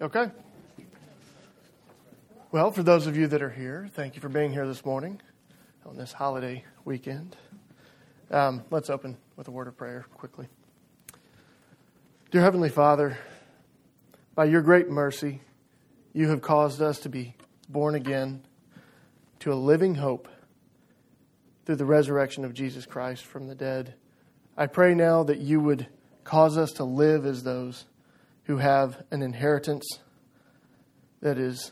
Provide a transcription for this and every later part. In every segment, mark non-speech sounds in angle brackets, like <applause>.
Okay. Well, for those of you that are here, thank you for being here this morning on this holiday weekend. Um, let's open with a word of prayer quickly. Dear Heavenly Father, by your great mercy, you have caused us to be born again to a living hope through the resurrection of Jesus Christ from the dead. I pray now that you would cause us to live as those who have an inheritance that is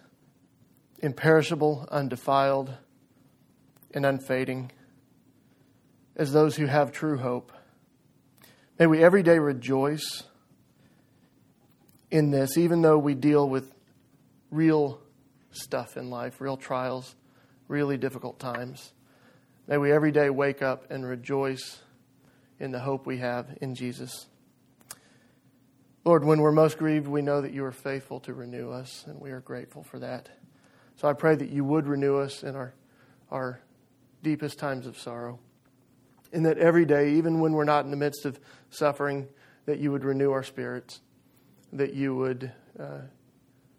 imperishable, undefiled, and unfading, as those who have true hope. May we every day rejoice in this, even though we deal with real stuff in life, real trials, really difficult times. May we every day wake up and rejoice in the hope we have in Jesus. Lord, when we're most grieved, we know that you are faithful to renew us, and we are grateful for that. So I pray that you would renew us in our, our deepest times of sorrow. And that every day, even when we're not in the midst of suffering, that you would renew our spirits, that you would uh,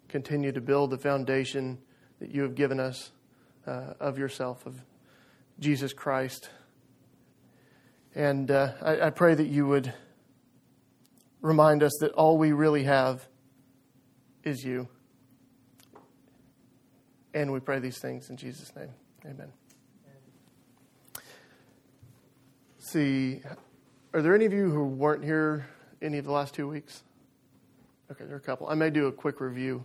continue to build the foundation that you have given us uh, of yourself, of Jesus Christ. And uh, I, I pray that you would remind us that all we really have is you. And we pray these things in Jesus' name. Amen. See, are there any of you who weren't here any of the last two weeks? Okay, there are a couple. I may do a quick review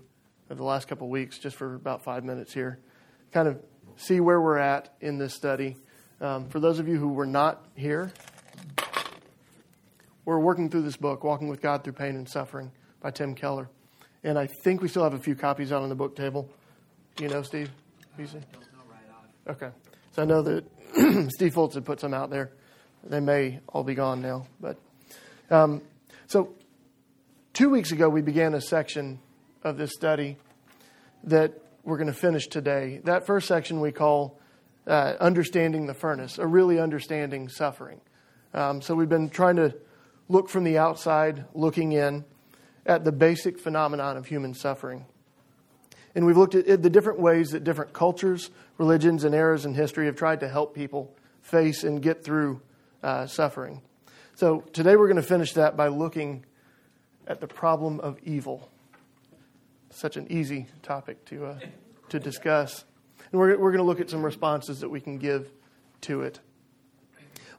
of the last couple of weeks just for about five minutes here. Kind of see where we're at in this study. Um, for those of you who were not here, we're working through this book, Walking with God Through Pain and Suffering by Tim Keller. And I think we still have a few copies out on the book table. Do you know, Steve? Okay. So I know that <clears throat> Steve Fultz had put some out there. They may all be gone now. But um, so two weeks ago, we began a section of this study that we're going to finish today. That first section we call uh, Understanding the Furnace, or really understanding suffering. Um, so we've been trying to look from the outside, looking in at the basic phenomenon of human suffering. And we've looked at the different ways that different cultures, religions, and eras in history have tried to help people face and get through uh, suffering. So today we're going to finish that by looking at the problem of evil. Such an easy topic to, uh, to discuss. And we're, we're going to look at some responses that we can give to it.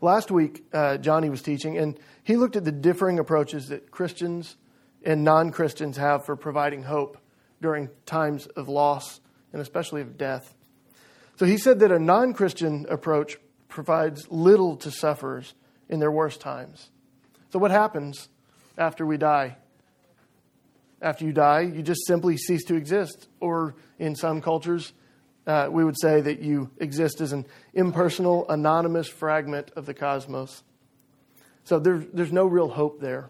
Last week, uh, Johnny was teaching, and he looked at the differing approaches that Christians and non Christians have for providing hope during times of loss and especially of death. So he said that a non Christian approach provides little to sufferers in their worst times. So, what happens after we die? After you die, you just simply cease to exist. Or in some cultures, uh, we would say that you exist as an impersonal, anonymous fragment of the cosmos. So there's, there's no real hope there.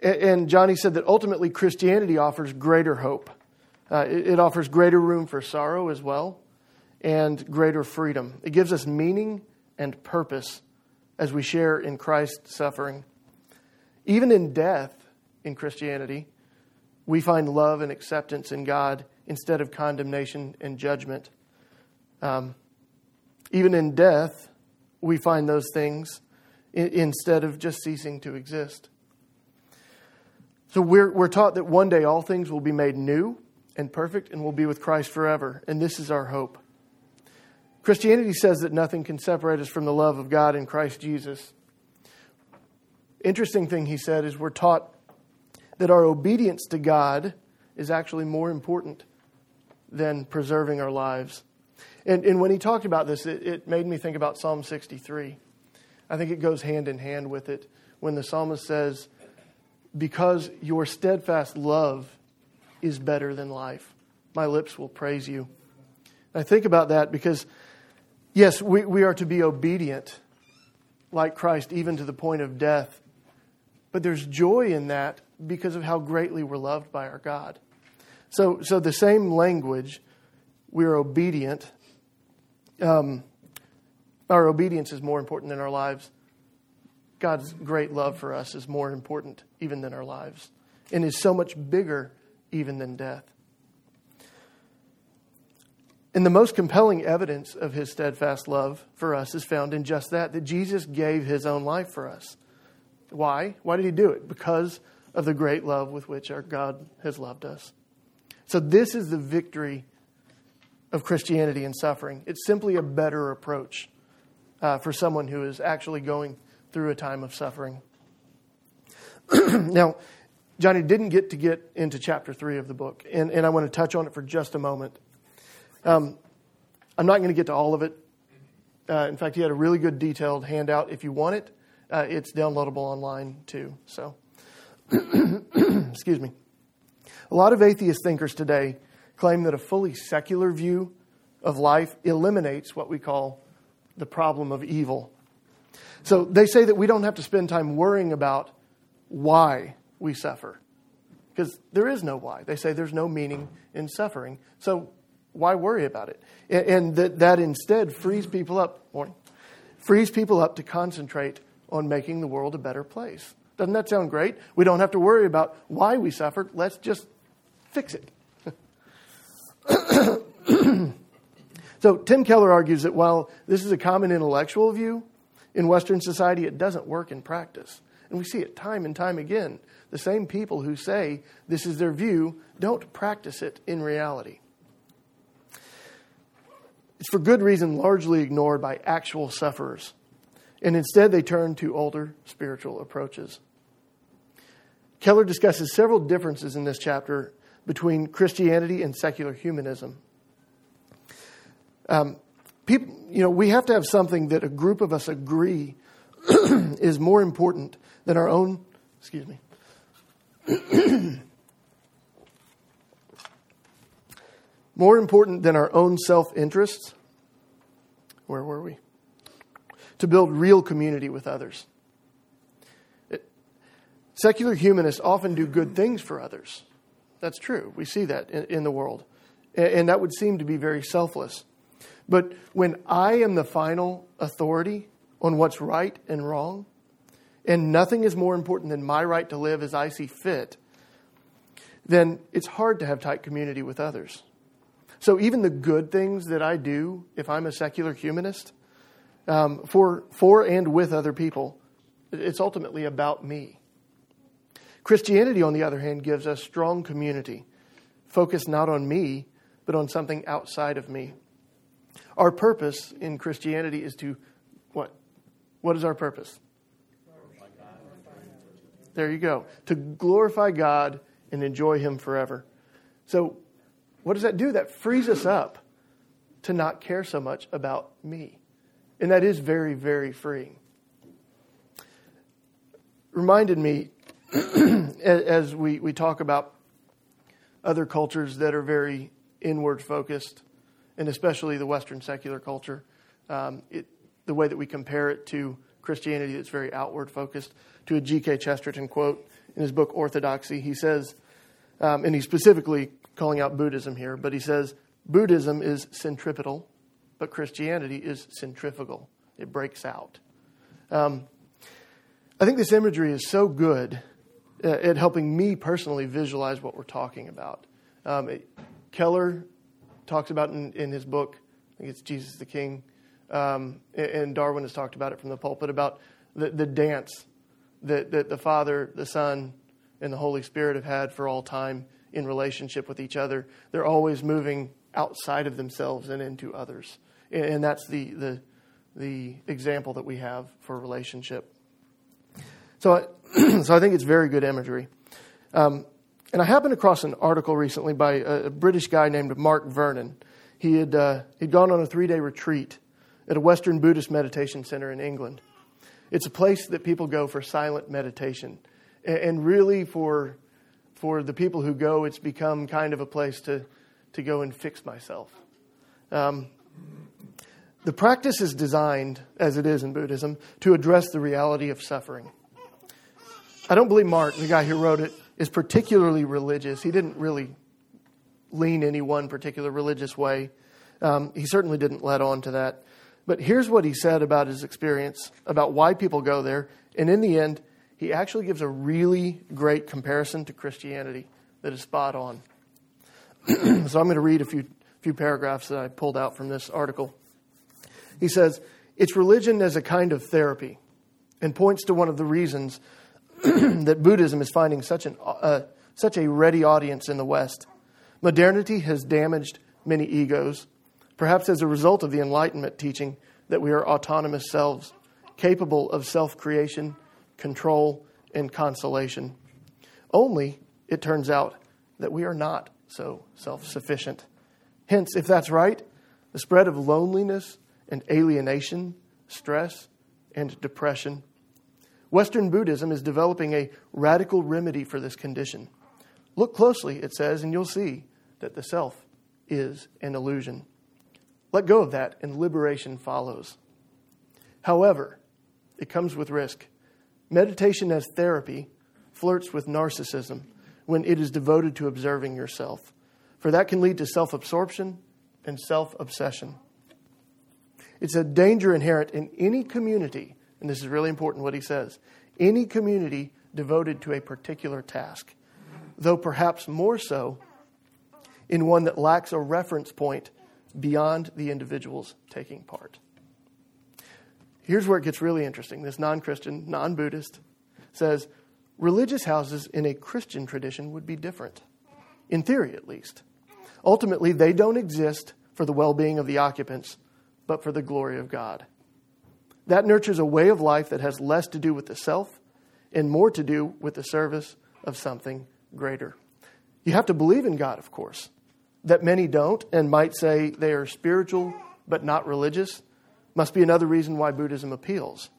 And, and Johnny said that ultimately Christianity offers greater hope. Uh, it, it offers greater room for sorrow as well and greater freedom. It gives us meaning and purpose as we share in Christ's suffering. Even in death in Christianity, we find love and acceptance in God instead of condemnation and judgment. Um, even in death, we find those things instead of just ceasing to exist. So we're, we're taught that one day all things will be made new and perfect and we'll be with Christ forever. And this is our hope. Christianity says that nothing can separate us from the love of God in Christ Jesus. Interesting thing he said is we're taught that our obedience to God is actually more important than preserving our lives. And, and when he talked about this, it, it made me think about Psalm 63. I think it goes hand in hand with it when the psalmist says, Because your steadfast love is better than life, my lips will praise you. I think about that because, yes, we, we are to be obedient like Christ, even to the point of death. But there's joy in that because of how greatly we're loved by our God. So, so the same language, we're obedient. Um, our obedience is more important than our lives. God's great love for us is more important even than our lives. and is so much bigger even than death. And the most compelling evidence of his steadfast love for us is found in just that, that Jesus gave his own life for us. Why? Why did he do it? Because of the great love with which our God has loved us. So, this is the victory of Christianity and suffering. It's simply a better approach uh, for someone who is actually going through a time of suffering. <clears throat> now, Johnny didn't get to get into chapter three of the book, and, and I want to touch on it for just a moment. Um, I'm not going to get to all of it. Uh, in fact, he had a really good detailed handout. If you want it, uh, it's downloadable online too. So, <clears throat> excuse me. A lot of atheist thinkers today claim that a fully secular view of life eliminates what we call the problem of evil. So they say that we don't have to spend time worrying about why we suffer. Because there is no why. They say there's no meaning in suffering. So why worry about it? And that, that instead frees people up, morning, frees people up to concentrate on making the world a better place. Doesn't that sound great? We don't have to worry about why we suffered. Let's just fix it. <coughs> so, Tim Keller argues that while this is a common intellectual view, in Western society it doesn't work in practice. And we see it time and time again. The same people who say this is their view don't practice it in reality. It's for good reason largely ignored by actual sufferers. And instead, they turn to older spiritual approaches. Keller discusses several differences in this chapter between Christianity and secular humanism. Um, people, you know, we have to have something that a group of us agree <clears throat> is more important than our own. Excuse me. <clears throat> more important than our own self interests. Where were we? To build real community with others. It, secular humanists often do good things for others. That's true. We see that in, in the world. And, that would seem to be very selfless. But when I am the final authority on what's right and wrong, and nothing is more important than my right to live as I see fit, then it's hard to have tight community with others. So even the good things that I do, if I'm a secular humanist, um, for, for and with other people, it's ultimately about me. Christianity, on the other hand, gives us strong community, focused not on me, but on something outside of me. Our purpose in Christianity is to what? What is our purpose? There you go. To glorify God and enjoy Him forever. So, what does that do? That frees us up to not care so much about me. And that is very, very freeing. Reminded me <clears throat> as we, we talk about other cultures that are very inward focused, and especially the Western secular culture, um, it, the way that we compare it to Christianity that's very outward focused, to a G.K. Chesterton quote in his book Orthodoxy. He says, um, and he's specifically calling out Buddhism here, but he says, Buddhism is centripetal, but Christianity is centrifugal. It breaks out. Um, I think this imagery is so good at helping me personally visualize what we're talking about. Um, it, Keller talks about in, in, his book, I think it's Jesus the King, um, and Darwin has talked about it from the pulpit about the, the dance that, that the Father, the Son, and the Holy Spirit have had for all time in relationship with each other. They're always moving outside of themselves and into others. And, and that's the, the, the example that we have for relationship. So, <clears throat> so I think it's very good imagery. Um, and I happened across an article recently by a, a British guy named Mark Vernon. He had uh, he'd gone on a three day retreat at a Western Buddhist meditation center in England. It's a place that people go for silent meditation, and, and really for for the people who go, it's become kind of a place to to go and fix myself. Um, the practice is designed, as it is in Buddhism, to address the reality of suffering. I don't believe Mark, the guy who wrote it, is particularly religious. He didn't really lean any one particular religious way. Um, he certainly didn't let on to that. But here's what he said about his experience, about why people go there. And in the end, he actually gives a really great comparison to Christianity that is spot on. <clears throat> so I'm going to read a few, few paragraphs that I pulled out from this article. He says, It's religion as a kind of therapy and points to one of the reasons <clears throat> that Buddhism is finding such, an, uh, such a ready audience in the West. Modernity has damaged many egos, perhaps as a result of the Enlightenment teaching that we are autonomous selves, capable of self creation, control, and consolation. Only, it turns out, that we are not so self sufficient. Hence, if that's right, the spread of loneliness and alienation, stress, and depression. Western Buddhism is developing a radical remedy for this condition. Look closely, it says, and you'll see that the self is an illusion. Let go of that, and liberation follows. However, it comes with risk. Meditation as therapy flirts with narcissism when it is devoted to observing yourself, for that can lead to self absorption and self obsession. It's a danger inherent in any community, and this is really important what he says any community devoted to a particular task, though perhaps more so in one that lacks a reference point beyond the individuals taking part. Here's where it gets really interesting. This non Christian, non Buddhist says religious houses in a Christian tradition would be different, in theory at least. Ultimately, they don't exist for the well being of the occupants, but for the glory of God. That nurtures a way of life that has less to do with the self and more to do with the service of something greater. You have to believe in God, of course that many don't and might say they are spiritual but not religious must be another reason why Buddhism appeals.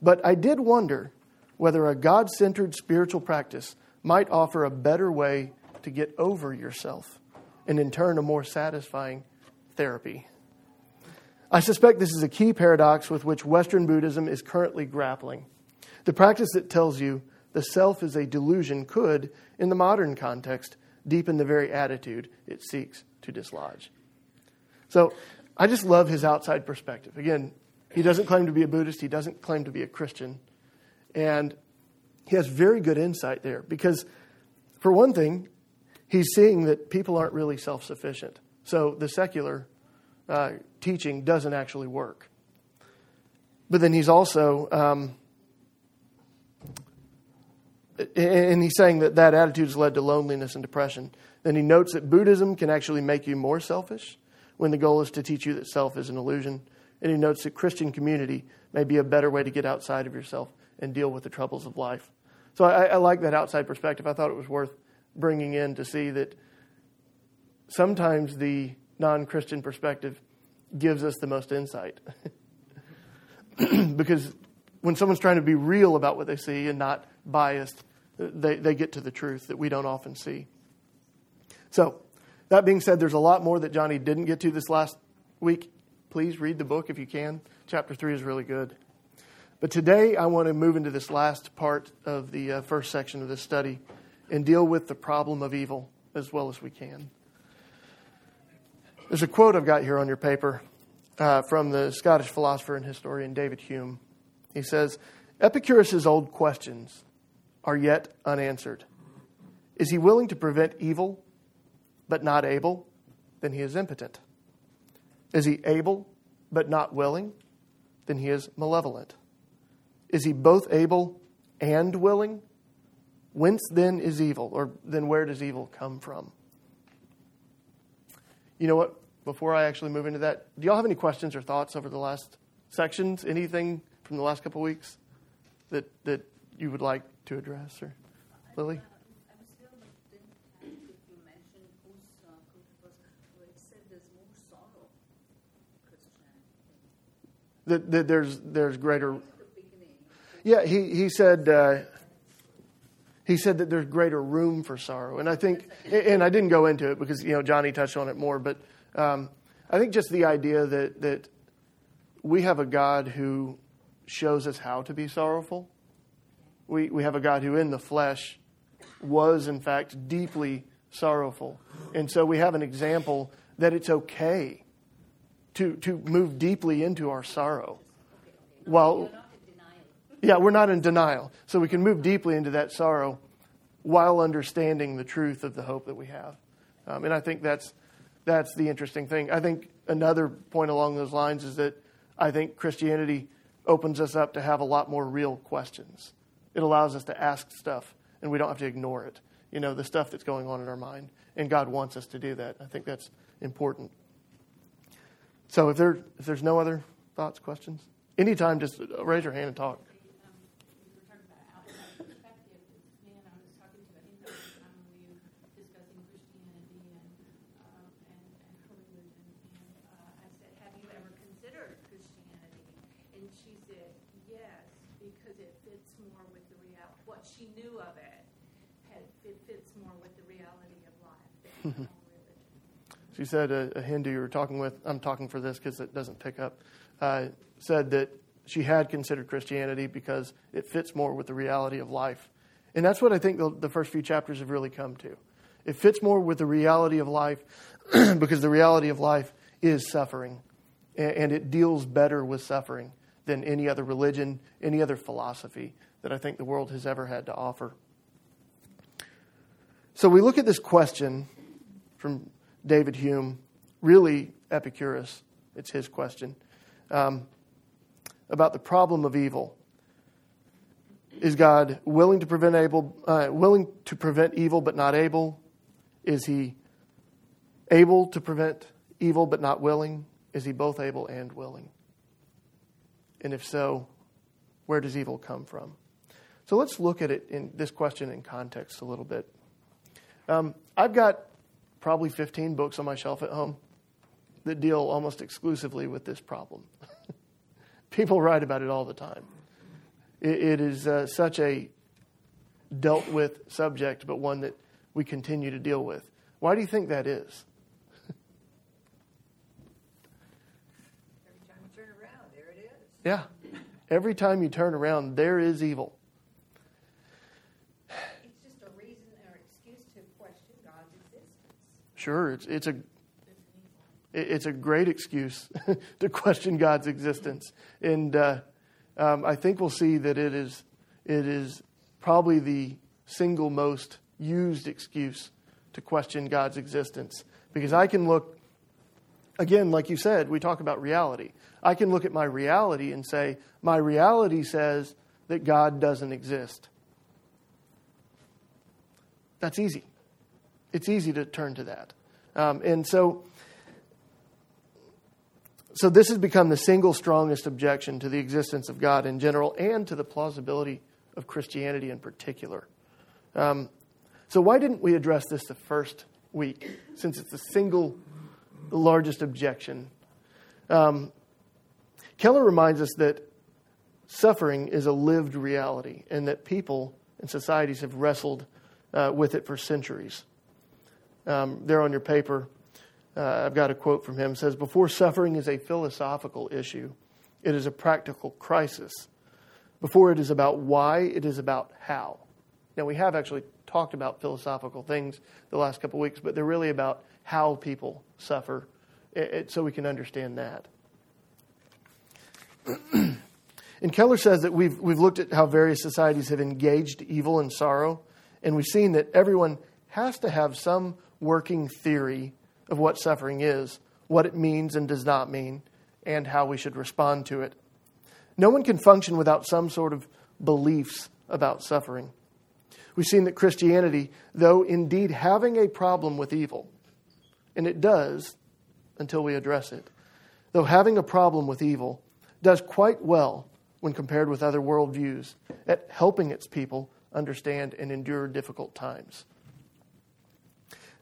But I did wonder whether a God centered spiritual practice might offer a better way to get over yourself and, in turn, a more satisfying therapy. I suspect this is a key paradox with which Western Buddhism is currently grappling. The practice that tells you the self is a delusion could, in the modern context, deepen the very attitude it seeks to dislodge. So I just love his outside perspective. Again, he doesn't claim to be a Buddhist, he doesn't claim to be a Christian. And he has very good insight there because, for one thing, he's seeing that people aren't really self sufficient. So the secular uh, teaching doesn't actually work. But then he's also um, and he's saying that that attitude has led to loneliness and depression. Then he notes that Buddhism can actually make you more selfish when the goal is to teach you that self is an illusion. And he notes that Christian community may be a better way to get outside of yourself and deal with the troubles of life. So I, I like that outside perspective. I thought it was worth bringing in to see that sometimes the non Christian perspective gives us the most insight. <laughs> because when someone's trying to be real about what they see and not biased, they, they get to the truth that we don't often see. So, that being said, there's a lot more that Johnny didn't get to this last week. Please read the book if you can. Chapter 3 is really good. But today, I want to move into this last part of the uh, first section of this study and deal with the problem of evil as well as we can. There's a quote I've got here on your paper uh, from the Scottish philosopher and historian David Hume. He says, Epicurus's old questions are yet unanswered. Is he willing to prevent evil but not able? Then he is impotent. Is he able but not willing? Then he is malevolent. Is he both able and willing? Whence then is evil? Or then where does evil come from? You know what? Before I actually move into that, do y'all have any questions or thoughts over the last sections? Anything from the last couple of weeks that, that you would like to address, or Lily? That, that there's there's greater. Yeah, he he said uh, he said that there's greater room for sorrow, and I think, and I didn't go into it because you know Johnny touched on it more, but um, I think just the idea that that we have a God who shows us how to be sorrowful, we, we have a God who in the flesh was, in fact, deeply sorrowful. And so we have an example that it's okay to, to move deeply into our sorrow. While, Yeah, we're not in denial. So we can move deeply into that sorrow while understanding the truth of the hope that we have. Um, and I think that's, that's the interesting thing. I think another point along those lines is that I think Christianity opens us up to have a lot more real questions. It allows us to ask stuff, and we don't have to ignore it. You know, the stuff that's going on in our mind. And God wants us to do that. I think that's important. So if, there, if there's no other thoughts, questions, anytime, just raise your hand and talk. Said, yes, because it fits more with the reality. What she knew of it had it fits more with the reality of life. <laughs> She said a, a, Hindu you were talking with, I'm talking for this because it doesn't pick up, uh, said that she had considered Christianity because it fits more with the reality of life. And that's what I think the, the first few chapters have really come to. It fits more with the reality of life <clears throat> because the reality of life is suffering. And, and it deals better with suffering than any other religion, any other philosophy that I think the world has ever had to offer. So we look at this question from David Hume, really Epicurus. It's his question um, about the problem of evil. Is God willing to prevent able, uh, willing to prevent evil but not able? Is he able to prevent evil but not willing? Is he both able and willing? And if so, where does evil come from? So let's look at it in this question in context a little bit. Um, I've got probably 15 books on my shelf at home that deal almost exclusively with this problem. <laughs> People write about it all the time. it, it is uh, such a dealt with subject, but one that we continue to deal with. Why do you think that is? Every time you turn around, there it is. Yeah. Every time you turn around, there is evil. It's just a reason or excuse to question God's existence. Sure, it's, it's a it's a great excuse <laughs> to question God's existence, and uh, um, I think we'll see that it is it is probably the single most used excuse to question God's existence because I can look again, like you said, we talk about reality. I can look at my reality and say, my reality says that God doesn't exist. That's easy it's easy to turn to that. Um, and so, so this has become the single strongest objection to the existence of God in general and to the plausibility of Christianity in particular. Um, so why didn't we address this the first week, since it's the single largest objection? Um, Keller reminds us that suffering is a lived reality and that people and societies have wrestled uh, with it for centuries um, there on your paper. Uh, I've got a quote from him. It says, Before suffering is a philosophical issue, it is a practical crisis. Before it is about why, it is about how. Now, we have actually talked about philosophical things the last couple of weeks, but they're really about how people suffer, it, it, so we can understand that. <clears throat> and Keller says that we've, we've looked at how various societies have engaged evil and sorrow, and we've seen that everyone has to have some working theory of what suffering is, what it means and does not mean, and how we should respond to it. No one can function without some sort of beliefs about suffering. We've seen that Christianity, though indeed having a problem with evil, and it does until we address it, though having a problem with evil, does quite well when compared with other worldviews at helping its people understand and endure difficult times.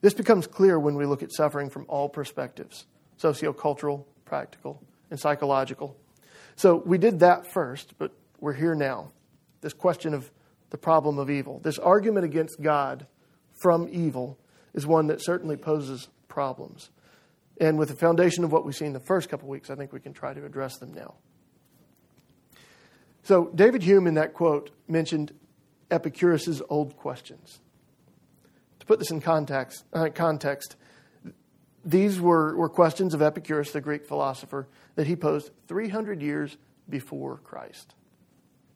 This becomes clear when we look at suffering from all perspectives sociocultural, practical, and psychological. So we did that first, but we're here now. This question of the problem of evil, this argument against God from evil, is one that certainly poses problems. And with the foundation of what we've seen the first couple weeks, I think we can try to address them now. So, David Hume in that quote mentioned Epicurus's old questions. To put this in context, uh, context these were, were questions of Epicurus, the Greek philosopher, that he posed 300 years before Christ.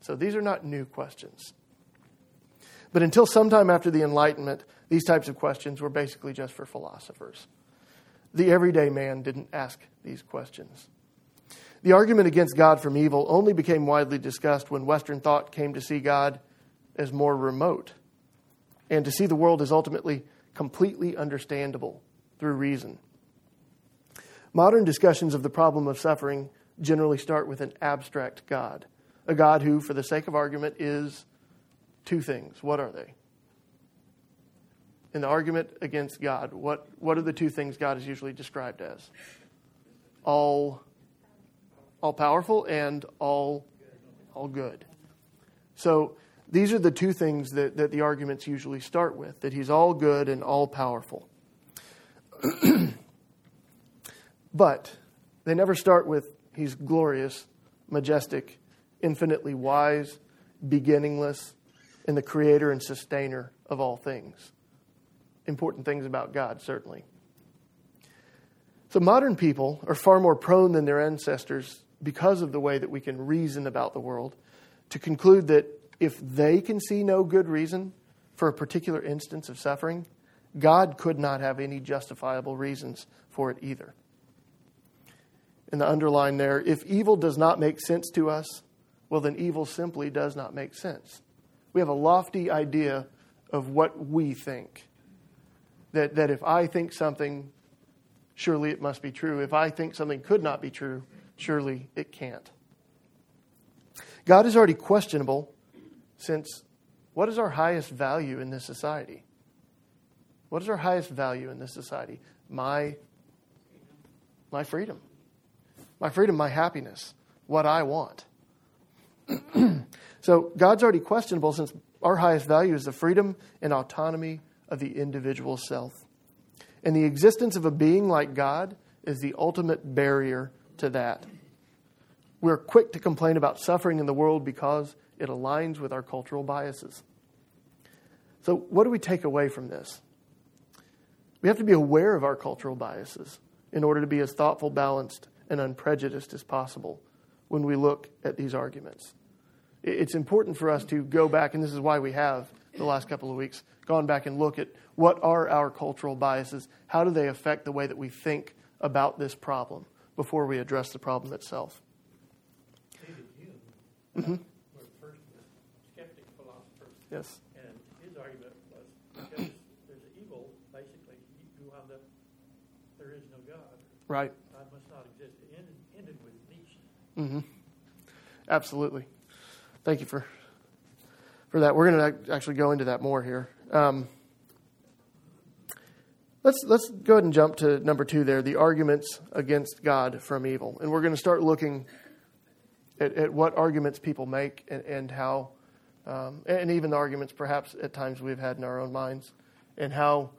So these are not new questions. But until sometime after the Enlightenment, these types of questions were basically just for philosophers. The everyday man didn't ask these questions. The argument against God from evil only became widely discussed when Western thought came to see God as more remote and to see the world as ultimately completely understandable through reason. Modern discussions of the problem of suffering generally start with an abstract God, a God who, for the sake of argument, is two things. What are they? In the argument against God, what, what are the two things God is usually described as? All, all powerful and all, all good. So these are the two things that, that the arguments usually start with that he's all good and all powerful. <clears throat> but they never start with he's glorious, majestic, infinitely wise, beginningless, and the creator and sustainer of all things. Important things about God, certainly. So, modern people are far more prone than their ancestors because of the way that we can reason about the world to conclude that if they can see no good reason for a particular instance of suffering, God could not have any justifiable reasons for it either. In the underline there, if evil does not make sense to us, well, then evil simply does not make sense. We have a lofty idea of what we think. That, that if I think something, surely it must be true. If I think something could not be true, surely it can't. God is already questionable since what is our highest value in this society? What is our highest value in this society? My, my freedom. My freedom, my happiness, what I want. <clears throat> so God's already questionable since our highest value is the freedom and autonomy of the individual self. And the existence of a being like God is the ultimate barrier to that. We're quick to complain about suffering in the world because it aligns with our cultural biases. So, what do we take away from this? We have to be aware of our cultural biases in order to be as thoughtful, balanced, and unprejudiced as possible when we look at these arguments. It's important for us to go back, and this is why we have the last couple of weeks gone back and look at what are our cultural biases, how do they affect the way that we think about this problem before we address the problem itself. David Hume mm-hmm. was the first skeptic philosopher. Yes. And his argument was because there's evil, basically, you wound up, there is no God. Right. God must not exist. It ended, ended with Nietzsche. Mm-hmm. Absolutely. Thank you for for that. We're going to actually go into that more here. Um, let's let's go ahead and jump to number two there, the arguments against God from evil, and we're going to start looking at, at what arguments people make and, and how, um, and even the arguments perhaps at times we've had in our own minds, and how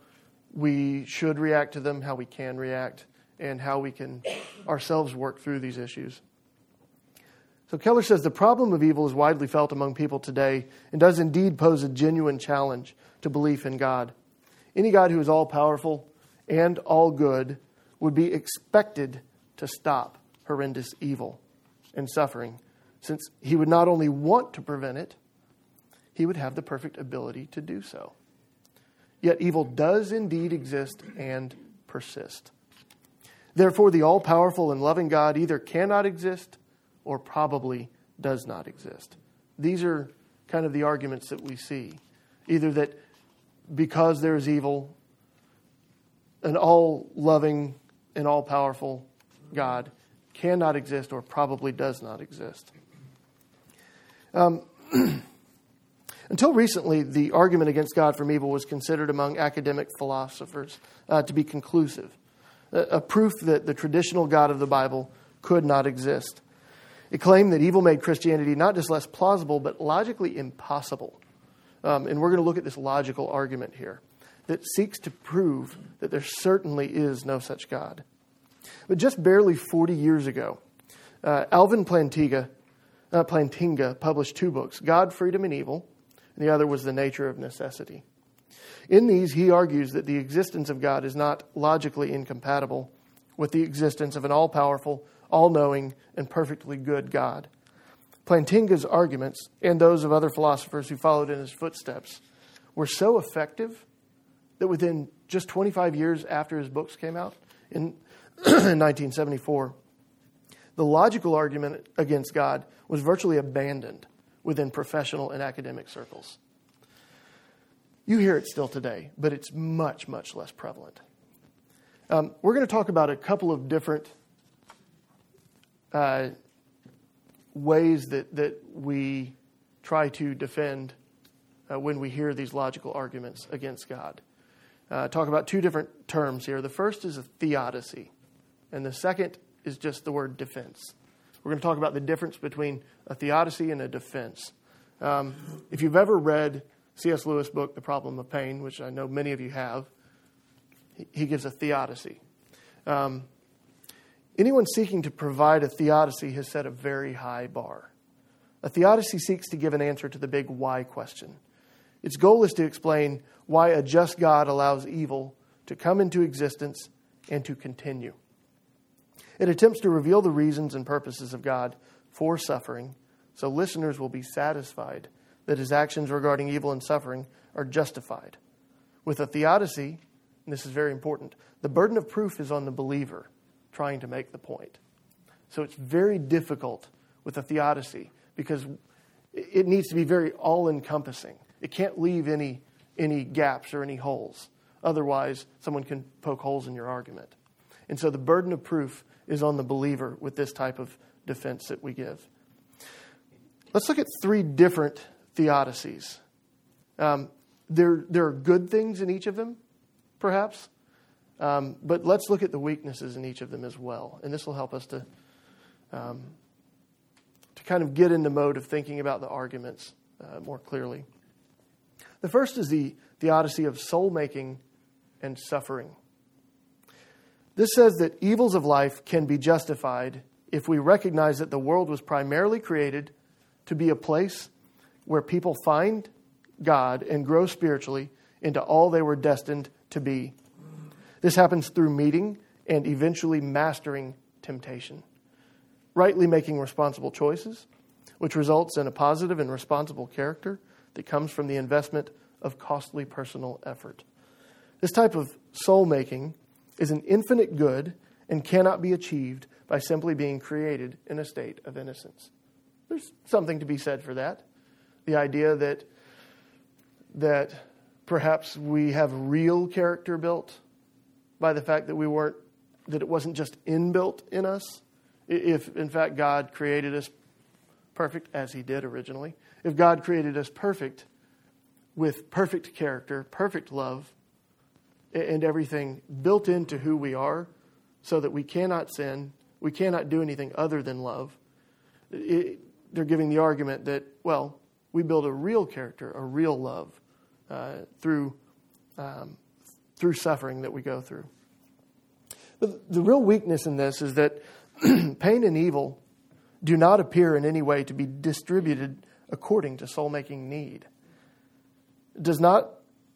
we should react to them, how we can react, and how we can ourselves work through these issues. So Keller says the problem of evil is widely felt among people today and does indeed pose a genuine challenge to belief in God. Any God who is all powerful and all good would be expected to stop horrendous evil and suffering, since he would not only want to prevent it, he would have the perfect ability to do so. Yet evil does indeed exist and persist. Therefore, the all powerful and loving God either cannot exist or probably does not exist. These are kind of the arguments that we see. Either that because there is evil, an all loving and all powerful God cannot exist or probably does not exist. Um, <clears throat> until recently, the argument against God from evil was considered among academic philosophers uh, to be conclusive, a, a proof that the traditional God of the Bible could not exist. It claimed that evil made Christianity not just less plausible, but logically impossible. Um, and we're going to look at this logical argument here that seeks to prove that there certainly is no such God. But just barely 40 years ago, uh, Alvin Plantinga, uh, Plantinga published two books God, Freedom, and Evil, and the other was The Nature of Necessity. In these, he argues that the existence of God is not logically incompatible with the existence of an all powerful, all knowing, and perfectly good God. Plantinga's arguments and those of other philosophers who followed in his footsteps were so effective that within just 25 years after his books came out in <clears throat> 1974, the logical argument against God was virtually abandoned within professional and academic circles. You hear it still today, but it's much, much less prevalent. Um, we're going to talk about a couple of different uh, ways that, that we try to defend uh, when we hear these logical arguments against God. Uh, talk about two different terms here. The first is a theodicy, and the second is just the word defense. We're going to talk about the difference between a theodicy and a defense. Um, if you've ever read C.S. Lewis' book, The Problem of Pain, which I know many of you have, he, gives a theodicy. Um, anyone seeking to provide a theodicy has set a very high bar. A theodicy seeks to give an answer to the big why question. Its goal is to explain why a just God allows evil to come into existence and to continue. It attempts to reveal the reasons and purposes of God for suffering so listeners will be satisfied that his actions regarding evil and suffering are justified. With a theodicy, and this is very important, the burden of proof is on the believer trying to make the point. So it's very difficult with a theodicy because it needs to be very all encompassing. It can't leave any, any gaps or any holes. Otherwise, someone can poke holes in your argument. And so the burden of proof is on the believer with this type of defense that we give. Let's look at three different theodicies. Um, there, there are good things in each of them, perhaps, um, but let's look at the weaknesses in each of them as well. And this will help us to, um, to kind of get in the mode of thinking about the arguments uh, more clearly. The first is the theodicy of soul making and suffering. This says that evils of life can be justified if we recognize that the world was primarily created to be a place where people find God and grow spiritually into all they were destined to be. This happens through meeting and eventually mastering temptation, rightly making responsible choices, which results in a positive and responsible character that comes from the investment of costly personal effort. This type of soul making is an infinite good and cannot be achieved by simply being created in a state of innocence. There's something to be said for that. The idea that that perhaps we have real character built by the fact that we weren't that it wasn't just inbuilt in us. If in fact God created us perfect as he did originally, if God created us perfect with perfect character, perfect love, and everything built into who we are so that we cannot sin, we cannot do anything other than love. It, they're giving the argument that, well, we build a real character, a real love uh, through, um, through suffering that we go through. But the real weakness in this is that <clears throat> pain and evil do not appear in any way to be distributed according to soul making need. It does not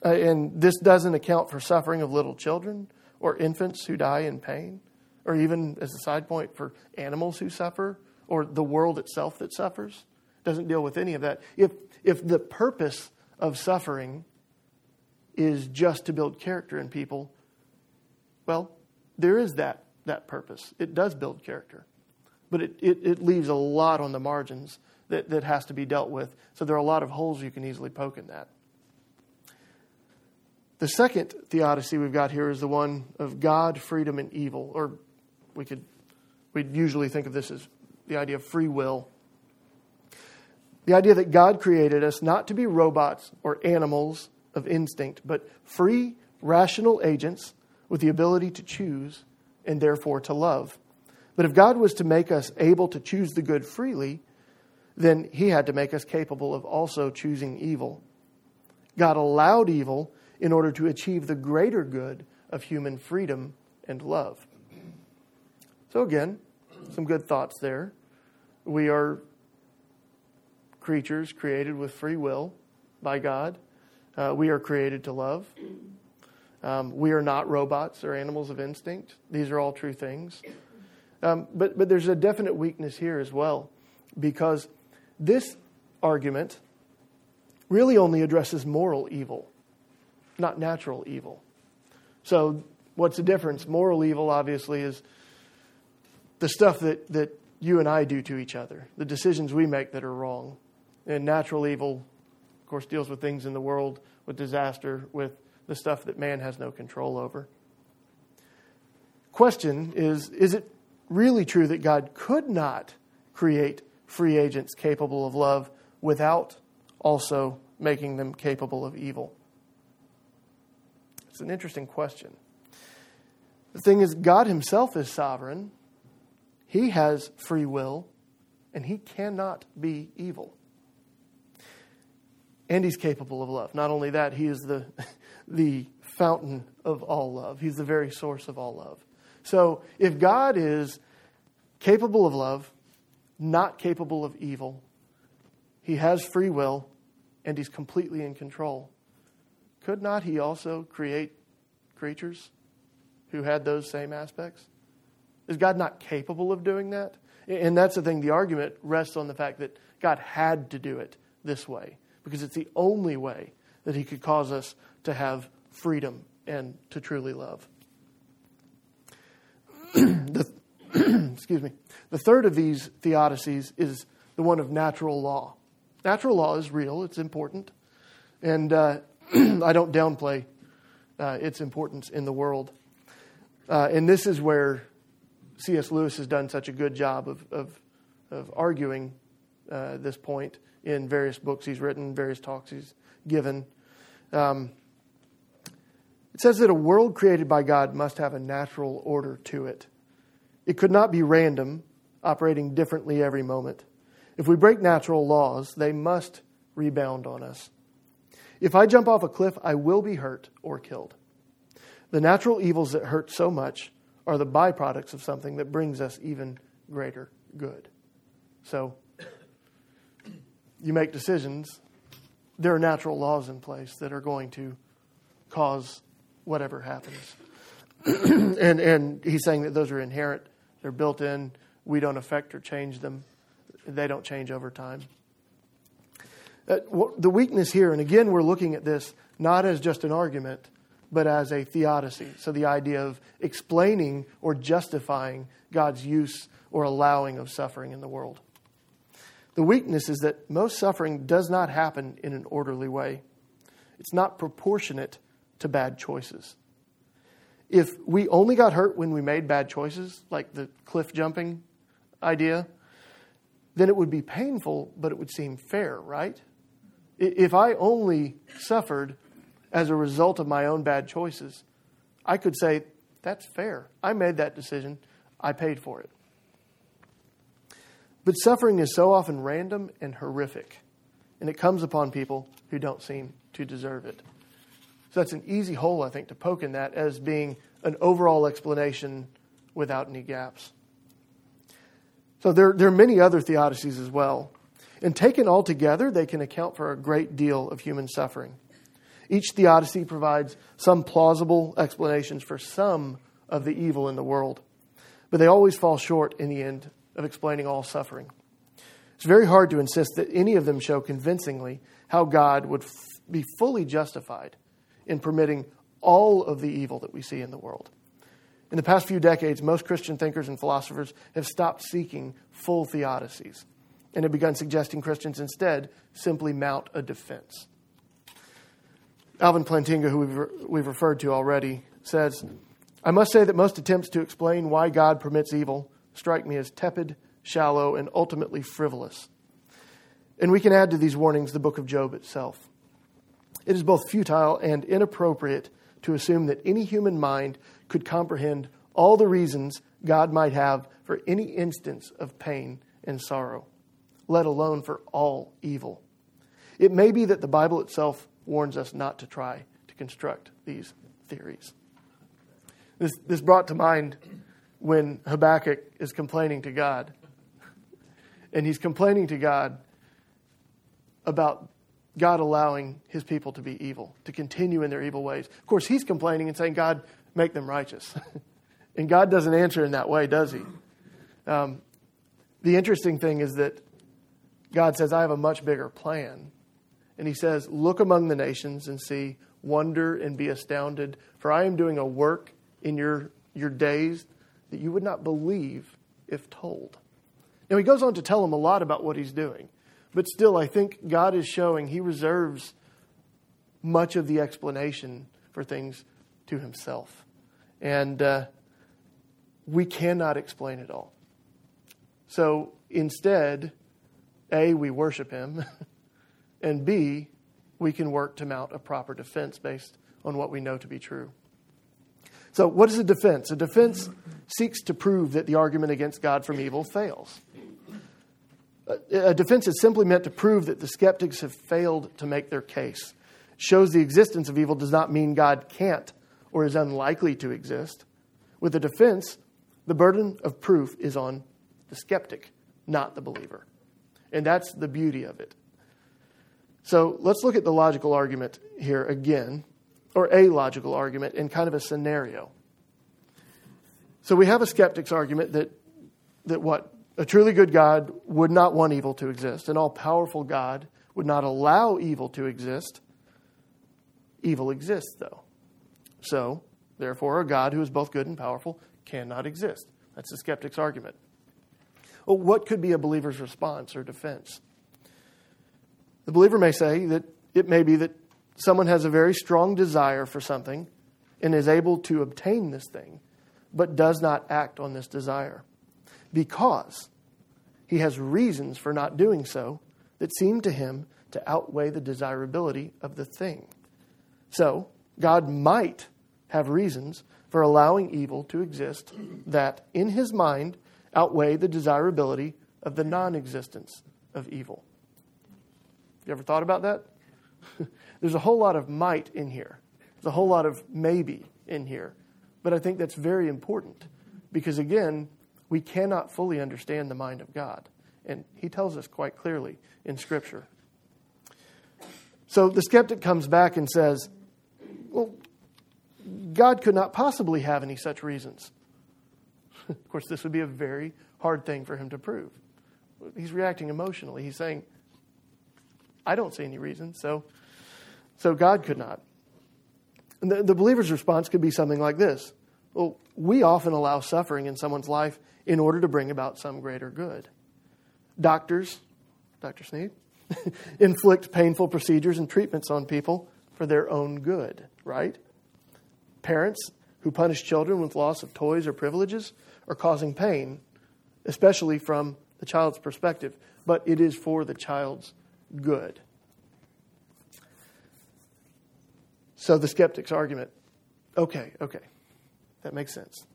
uh, and this doesn't account for suffering of little children or infants who die in pain, or even, as a side point, for animals who suffer or the world itself that suffers. Doesn't deal with any of that. If, if the purpose of suffering is just to build character in people, well, there is that, that purpose. It does build character. But it, it, it leaves a lot on the margins that, that has to be dealt with. So there are a lot of holes you can easily poke in that. The second theodicy we've got here is the one of God, freedom, and evil, or we could we'd usually think of this as the idea of free will. The idea that God created us not to be robots or animals of instinct, but free, rational agents with the ability to choose and therefore to love. But if God was to make us able to choose the good freely, then he had to make us capable of also choosing evil. God allowed evil in order to achieve the greater good of human freedom and love. So, again, some good thoughts there. We are creatures created with free will by God. Uh, we are created to love. Um, we are not robots or animals of instinct. These are all true things. Um, but, but there's a definite weakness here as well, because this argument really only addresses moral evil, not natural evil. So, what's the difference? Moral evil, obviously, is the stuff that, that you and I do to each other, the decisions we make that are wrong. And natural evil, course, deals with things in the world, with disaster, with the stuff that man has no control over. Question is Is it really true that God could not create free agents capable of love without also making them capable of evil? It's an interesting question. The thing is, God Himself is sovereign, He has free will, and He cannot be evil. And He's capable of love. Not only that, He is the, <laughs> the fountain of all love, He's the very source of all love. So if God is capable of love, not capable of evil, He has free will, and He's completely in control could not he also create creatures who had those same aspects? Is God not capable of doing that? And that's the thing, the argument rests on the fact that God had to do it this way because it's the only way that he could cause us to have freedom and to truly love. <clears throat> the, <clears throat> excuse me. The third of these theodicies is the one of natural law. Natural law is real, it's important. And uh, <clears throat> I don't downplay uh, its importance in the world. Uh, and this is where C.S. Lewis has done such a good job of, of, of arguing uh, this point in various books he's written, various talks he's given. Um, it says that a world created by God must have a natural order to it. It could not be random, operating differently every moment. If we break natural laws, they must rebound on us. If I jump off a cliff, I will be hurt or killed. The natural evils that hurt so much are the byproducts of something that brings us even greater good. So, you make decisions, there are natural laws in place that are going to cause whatever happens. <clears throat> and, and he's saying that those are inherent, they're built in, we don't affect or change them, they don't change over time. Uh, the weakness here, and again, we're looking at this not as just an argument, but as a theodicy. So the idea of explaining or justifying God's use or allowing of suffering in the world. The weakness is that most suffering does not happen in an orderly way, it's not proportionate to bad choices. If we only got hurt when we made bad choices, like the cliff jumping idea, then it would be painful, but it would seem fair, right? If I only suffered as a result of my own bad choices, I could say, that's fair. I made that decision. I paid for it. But suffering is so often random and horrific, and it comes upon people who don't seem to deserve it. So that's an easy hole, I think, to poke in that as being an overall explanation without any gaps. So there, there are many other theodicies as well. And taken all together, they can account for a great deal of human suffering. Each theodicy provides some plausible explanations for some of the evil in the world, but they always fall short in the end of explaining all suffering. It's very hard to insist that any of them show convincingly how God would f- be fully justified in permitting all of the evil that we see in the world. In the past few decades, most Christian thinkers and philosophers have stopped seeking full theodicies and have begun suggesting Christians instead simply mount a defense. Alvin Plantinga, who we've, we've referred to already, says, I must say that most attempts to explain why God permits evil strike me as tepid, shallow, and ultimately frivolous. And we can add to these warnings the book of Job itself. It is both futile and inappropriate to assume that any human mind could comprehend all the reasons God might have for any instance of pain and sorrow let alone for all evil. It may be that the Bible itself warns us not to try to construct these theories. This, this brought to mind when Habakkuk is complaining to God. And he's complaining to God about God allowing his people to be evil, to continue in their evil ways. Of course, he's complaining and saying, God, make them righteous. <laughs> and God doesn't answer in that way, does he? Um, the interesting thing is that God says, I have a much bigger plan. And he says, Look among the nations and see, wonder and be astounded, for I am doing a work in your, your days that you would not believe if told. Now, he goes on to tell him a lot about what he's doing, but still, I think God is showing he reserves much of the explanation for things to himself. And uh, we cannot explain it all. So instead, A, we worship him, <laughs> and B, we can work to mount a proper defense based on what we know to be true. So, what is a defense? A defense seeks to prove that the argument against God from evil fails. A defense is simply meant to prove that the skeptics have failed to make their case. Shows the existence of evil does not mean God can't or is unlikely to exist. With a defense, the burden of proof is on the skeptic, not the believer. And that's the beauty of it. So let's look at the logical argument here again, or a logical argument in kind of a scenario. So we have a skeptic's argument that, that what? A truly good God would not want evil to exist. An all powerful God would not allow evil to exist. Evil exists, though. So, therefore, a God who is both good and powerful cannot exist. That's the skeptic's argument. Well, what could be a believer's response or defense? The believer may say that it may be that someone has a very strong desire for something and is able to obtain this thing, but does not act on this desire because he has reasons for not doing so that seem to him to outweigh the desirability of the thing. So, God might have reasons for allowing evil to exist that, in his mind, outweigh the desirability of the non existence of evil. Have you ever thought about that? <laughs> There's a whole lot of might in here, there's a whole lot of maybe in here. But I think that's very important because, again, we cannot fully understand the mind of God. And he tells us quite clearly in Scripture. So the skeptic comes back and says, Well, God could not possibly have any such reasons. <laughs> of course, this would be a very hard thing for him to prove. He's reacting emotionally. He's saying, I don't see any reason, so, so God could not. The, the believer's response could be something like this Well, we often allow suffering in someone's life in order to bring about some greater good. Doctors, Dr. Sneed, <laughs> inflict painful procedures and treatments on people for their own good, right? Parents who punish children with loss of toys or privileges are causing pain, especially from the child's perspective, but it is for the child's good. So the skeptic's argument okay, okay, that makes sense.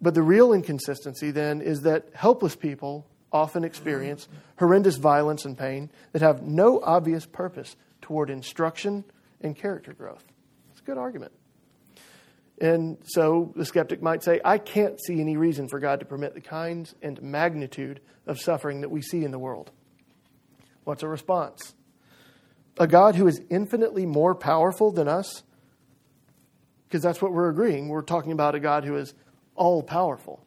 But the real inconsistency then is that helpless people often experience horrendous violence and pain that have no obvious purpose toward instruction and character growth. It's a good argument. And so the skeptic might say, I can't see any reason for God to permit the kinds and magnitude of suffering that we see in the world. What's a response? A God who is infinitely more powerful than us, because that's what we're agreeing. We're talking about a God who is all powerful.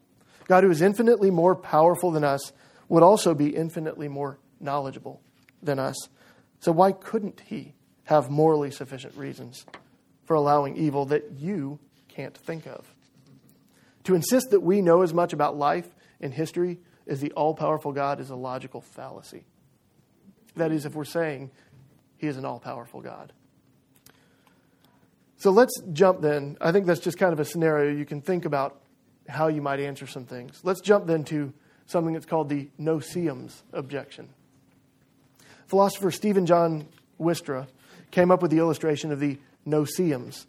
God, who is infinitely more powerful than us, would also be infinitely more knowledgeable than us. So, why couldn't He have morally sufficient reasons for allowing evil that you can't think of? To insist that we know as much about life and history as the all powerful God is a logical fallacy. That is, if we're saying He is an all powerful God. So let's jump then. I think that's just kind of a scenario you can think about how you might answer some things. Let's jump then to something that's called the no-see-ums objection. Philosopher Stephen John Wykstra came up with the illustration of the no-see-ums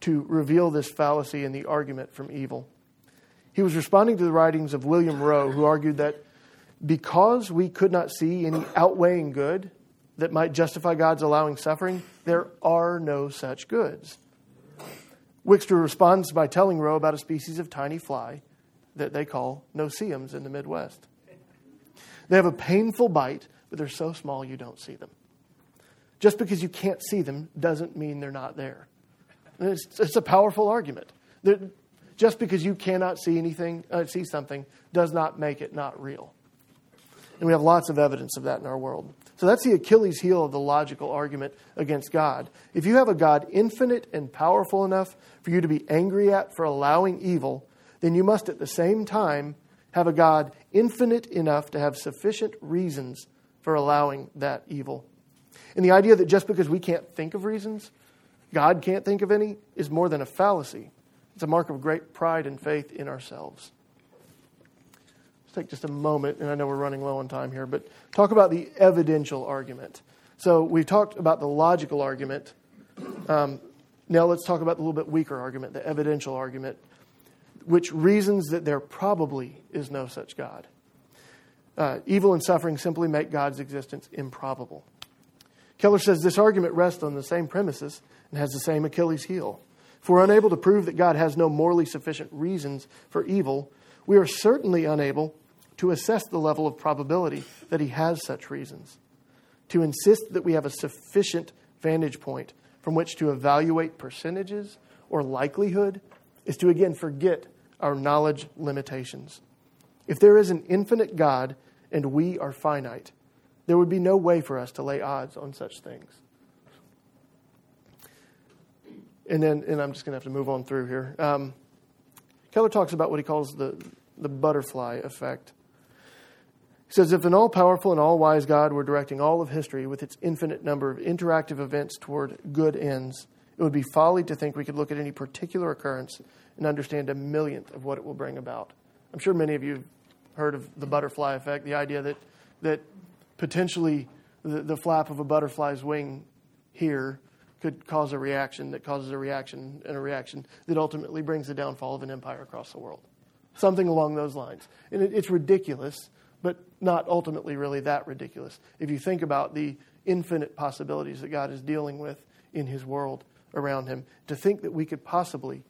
to reveal this fallacy in the argument from evil. He was responding to the writings of William Rowe, who argued that because we could not see any outweighing good that might justify God's allowing suffering, there are no such goods. Wykstra responds by telling Rowe about a species of tiny fly that they call no-see-ums in the Midwest. They have a painful bite, but they're so small you don't see them. Just because you can't see them doesn't mean they're not there. It's, it's, a powerful argument. They're, just because you cannot see anything, uh, see something, does not make it not real. And we have lots of evidence of that in our world. So that's the Achilles heel of the logical argument against God. If you have a God infinite and powerful enough for you to be angry at for allowing evil, then you must at the same time have a God infinite enough to have sufficient reasons for allowing that evil. And the idea that just because we can't think of reasons, God can't think of any, is more than a fallacy. It's a mark of great pride and faith in ourselves. Let's take just a moment, and I know we're running low on time here, but talk about the evidential argument. So we've talked about the logical argument. Um, now let's talk about the little bit weaker argument, the evidential argument, which reasons that there probably is no such God. Uh, evil and suffering simply make God's existence improbable. Keller says this argument rests on the same premises and has the same Achilles heel. If we're unable to prove that God has no morally sufficient reasons for evil, we are certainly unable to assess the level of probability that he has such reasons. To insist that we have a sufficient vantage point from which to evaluate percentages or likelihood is to again forget our knowledge limitations. If there is an infinite God and we are finite, there would be no way for us to lay odds on such things. And then, and I'm just going to have to move on through here. Um, Keller talks about what he calls the, the butterfly effect. He says, if an all powerful and all wise God were directing all of history with its infinite number of interactive events toward good ends, it would be folly to think we could look at any particular occurrence and understand a millionth of what it will bring about. I'm sure many of you have heard of the butterfly effect, the idea that, that potentially the, the flap of a butterfly's wing here could cause a reaction that causes a reaction and a reaction that ultimately brings the downfall of an empire across the world. Something along those lines. And it, it's ridiculous, but not ultimately really that ridiculous. If you think about the infinite possibilities that God is dealing with in His world around Him, to think that we could possibly,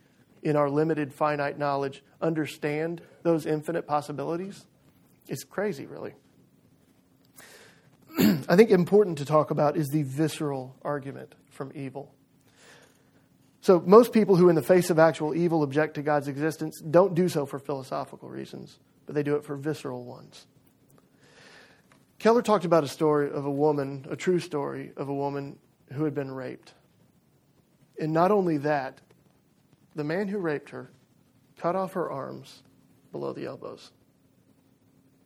in our limited finite knowledge, understand those infinite possibilities is crazy, really. <clears throat> I think important to talk about is the visceral argument from evil. So, most people who, in the face of actual evil, object to God's existence don't do so for philosophical reasons, but they do it for visceral ones. Keller talked about a story of a woman, a true story of a woman who had been raped. And not only that, the man who raped her cut off her arms below the elbows.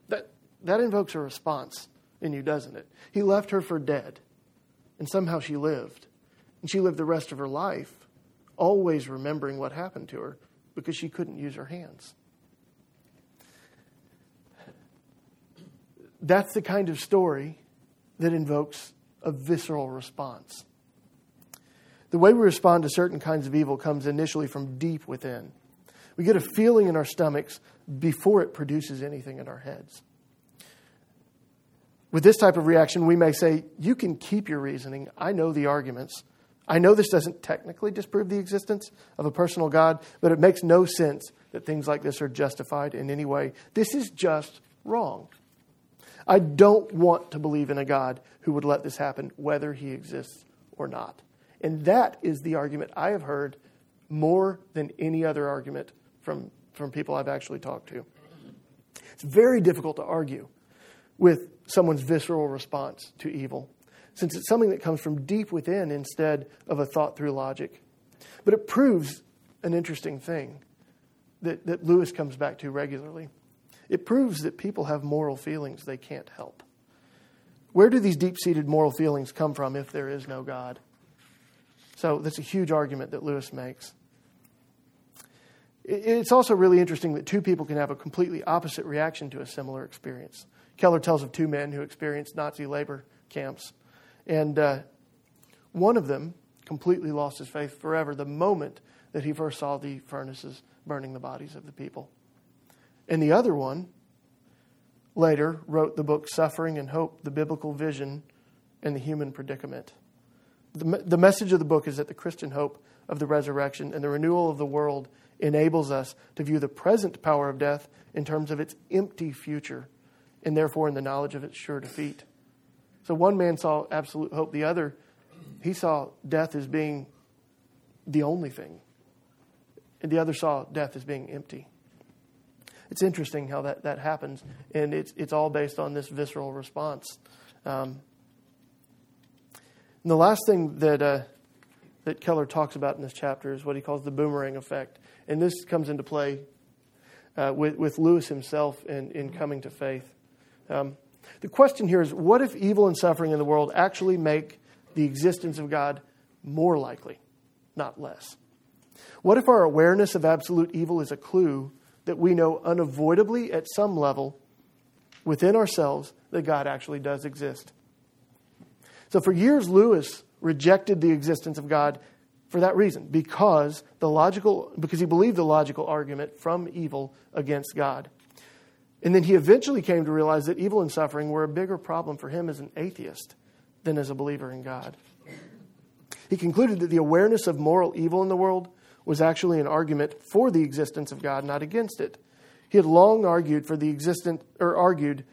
That, that invokes a response in you, doesn't it? He left her for dead, and somehow she lived. And she lived the rest of her life always remembering what happened to her because she couldn't use her hands. That's the kind of story that invokes a visceral response. The way we respond to certain kinds of evil comes initially from deep within. We get a feeling in our stomachs before it produces anything in our heads. With this type of reaction, we may say, You can keep your reasoning. I know the arguments. I know this doesn't technically disprove the existence of a personal God, but it makes no sense that things like this are justified in any way. This is just wrong. I don't want to believe in a God who would let this happen, whether he exists or not. And that is the argument I have heard more than any other argument from, from people I've actually talked to. It's very difficult to argue with someone's visceral response to evil, since it's something that comes from deep within instead of a thought through logic. But it proves an interesting thing that, that Lewis comes back to regularly. It proves that people have moral feelings they can't help. Where do these deep seated moral feelings come from if there is no God? So that's a huge argument that Lewis makes. It's also really interesting that two people can have a completely opposite reaction to a similar experience. Keller tells of two men who experienced Nazi labor camps. And uh, one of them completely lost his faith forever the moment that he first saw the furnaces burning the bodies of the people. And the other one later wrote the book Suffering and Hope The Biblical Vision and the Human Predicament. The, the message of the book is that the Christian hope of the resurrection and the renewal of the world enables us to view the present power of death in terms of its empty future and therefore in the knowledge of its sure defeat. So one man saw absolute hope, the other, he saw death as being the only thing, and the other saw death as being empty. It's interesting how that, that happens, and it's, it's all based on this visceral response. Um, and the last thing that, uh, that Keller talks about in this chapter is what he calls the boomerang effect. And this comes into play uh, with, with Lewis himself in, in coming to faith. Um, the question here is what if evil and suffering in the world actually make the existence of God more likely, not less? What if our awareness of absolute evil is a clue that we know unavoidably at some level within ourselves that God actually does exist? So for years, Lewis rejected the existence of God for that reason, because the logical because he believed the logical argument from evil against God. And then he eventually came to realize that evil and suffering were a bigger problem for him as an atheist than as a believer in God. He concluded that the awareness of moral evil in the world was actually an argument for the existence of God, not against it. He had long argued for the existence or argued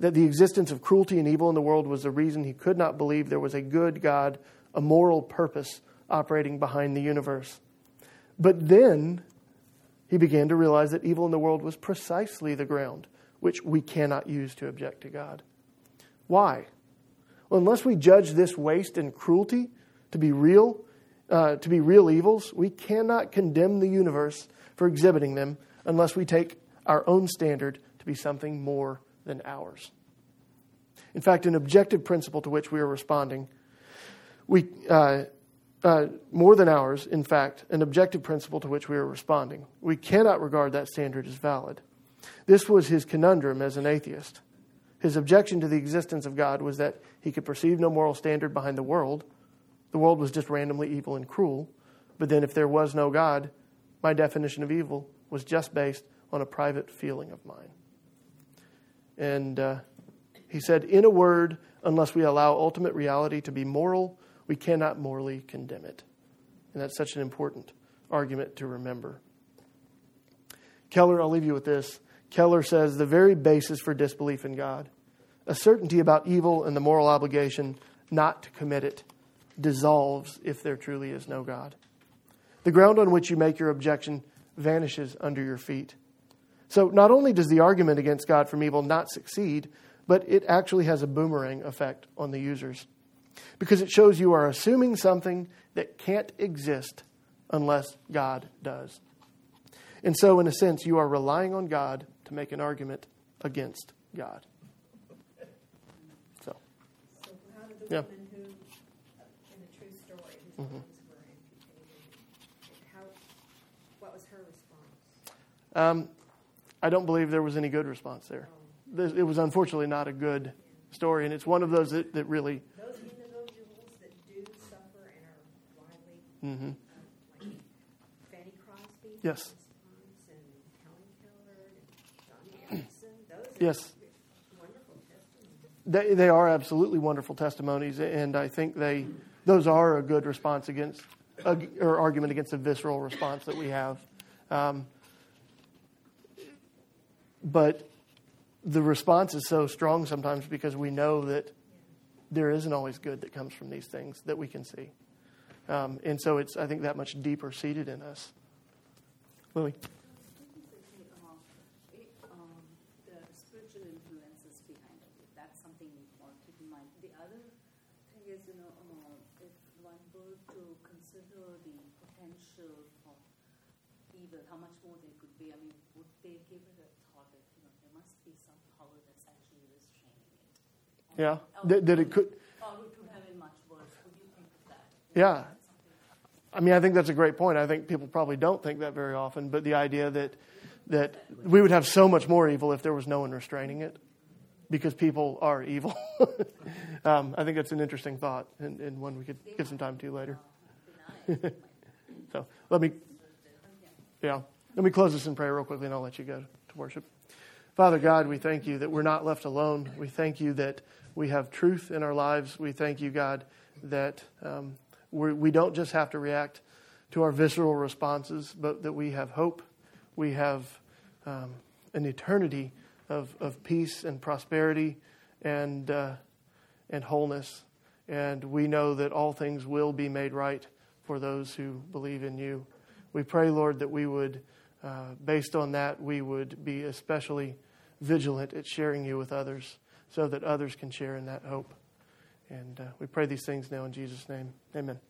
that the existence of cruelty and evil in the world was the reason he could not believe there was a good God, a moral purpose operating behind the universe. But then he began to realize that evil in the world was precisely the ground which we cannot use to object to God. Why? Well, unless we judge this waste and cruelty to be real, uh, to be real evils, we cannot condemn the universe for exhibiting them unless we take our own standard to be something more than ours. In fact, an objective principle to which we are responding, we, uh, uh, more than ours, in fact, an objective principle to which we are responding. We cannot regard that standard as valid. This was his conundrum as an atheist. His objection to the existence of God was that he could perceive no moral standard behind the world. The world was just randomly evil and cruel. But then, if there was no God, my definition of evil was just based on a private feeling of mine. And uh, he said, in a word, unless we allow ultimate reality to be moral, we cannot morally condemn it. And that's such an important argument to remember. Keller, I'll leave you with this. Keller says the very basis for disbelief in God, a certainty about evil and the moral obligation not to commit it, dissolves if there truly is no God. The ground on which you make your objection vanishes under your feet. So not only does the argument against God from evil not succeed, but it actually has a boomerang effect on the users. Because it shows you are assuming something that can't exist unless God does. And so, in a sense, you are relying on God to make an argument against God. So, So how did the Yeah. woman who, in the true story, whose Mhm. were amputated, how, what was her response? um, I don't believe there was any good response there. This- It was unfortunately not a good story, and it's one of those that, that really. Those individuals that do suffer and are widely, mhm. um, like Fanny Crosby. Yes. And Helen Keller and Joni Eareckson, those are Yes. They, they are absolutely wonderful testimonies, and I think they those are a good response against, or argument against the visceral response that we have. Um, but the response is so strong sometimes because we know that there isn't always good that comes from these things that we can see. Um, and so it's, I think, that much deeper seated in us. Lily? um, it, um, the spiritual influences behind it. That's something we want to keep in mind. The other thing is, you know, uh, if one were to consider the potential for evil, how much more there could be, I mean, would they give it a thought that, you know, there must be some power that's actually restraining it? Or- Yeah. That, that it could. Or it could have been much worse. Would you think of that? Yeah. I mean, I think that's a great point. I think people probably don't think that very often, but the idea that that we would have so much more evil if there was no one restraining it, because people are evil. <laughs> um, I think that's an interesting thought, and, and one we could give some time to later. So let me, yeah, let me close this in prayer real quickly, and I'll let you go to worship. Father God, we thank you that we're not left alone. We thank you that we have truth in our lives. We thank you, God, that um, we don't just have to react to our visceral responses, but that we have hope. We have um, an eternity of, of peace and prosperity and, uh, and wholeness. And we know that all things will be made right for those who believe in you. We pray, Lord, that we would uh, based on that, we would be especially vigilant at sharing you with others so that others can share in that hope. And uh, we pray these things now in Jesus' name. Amen.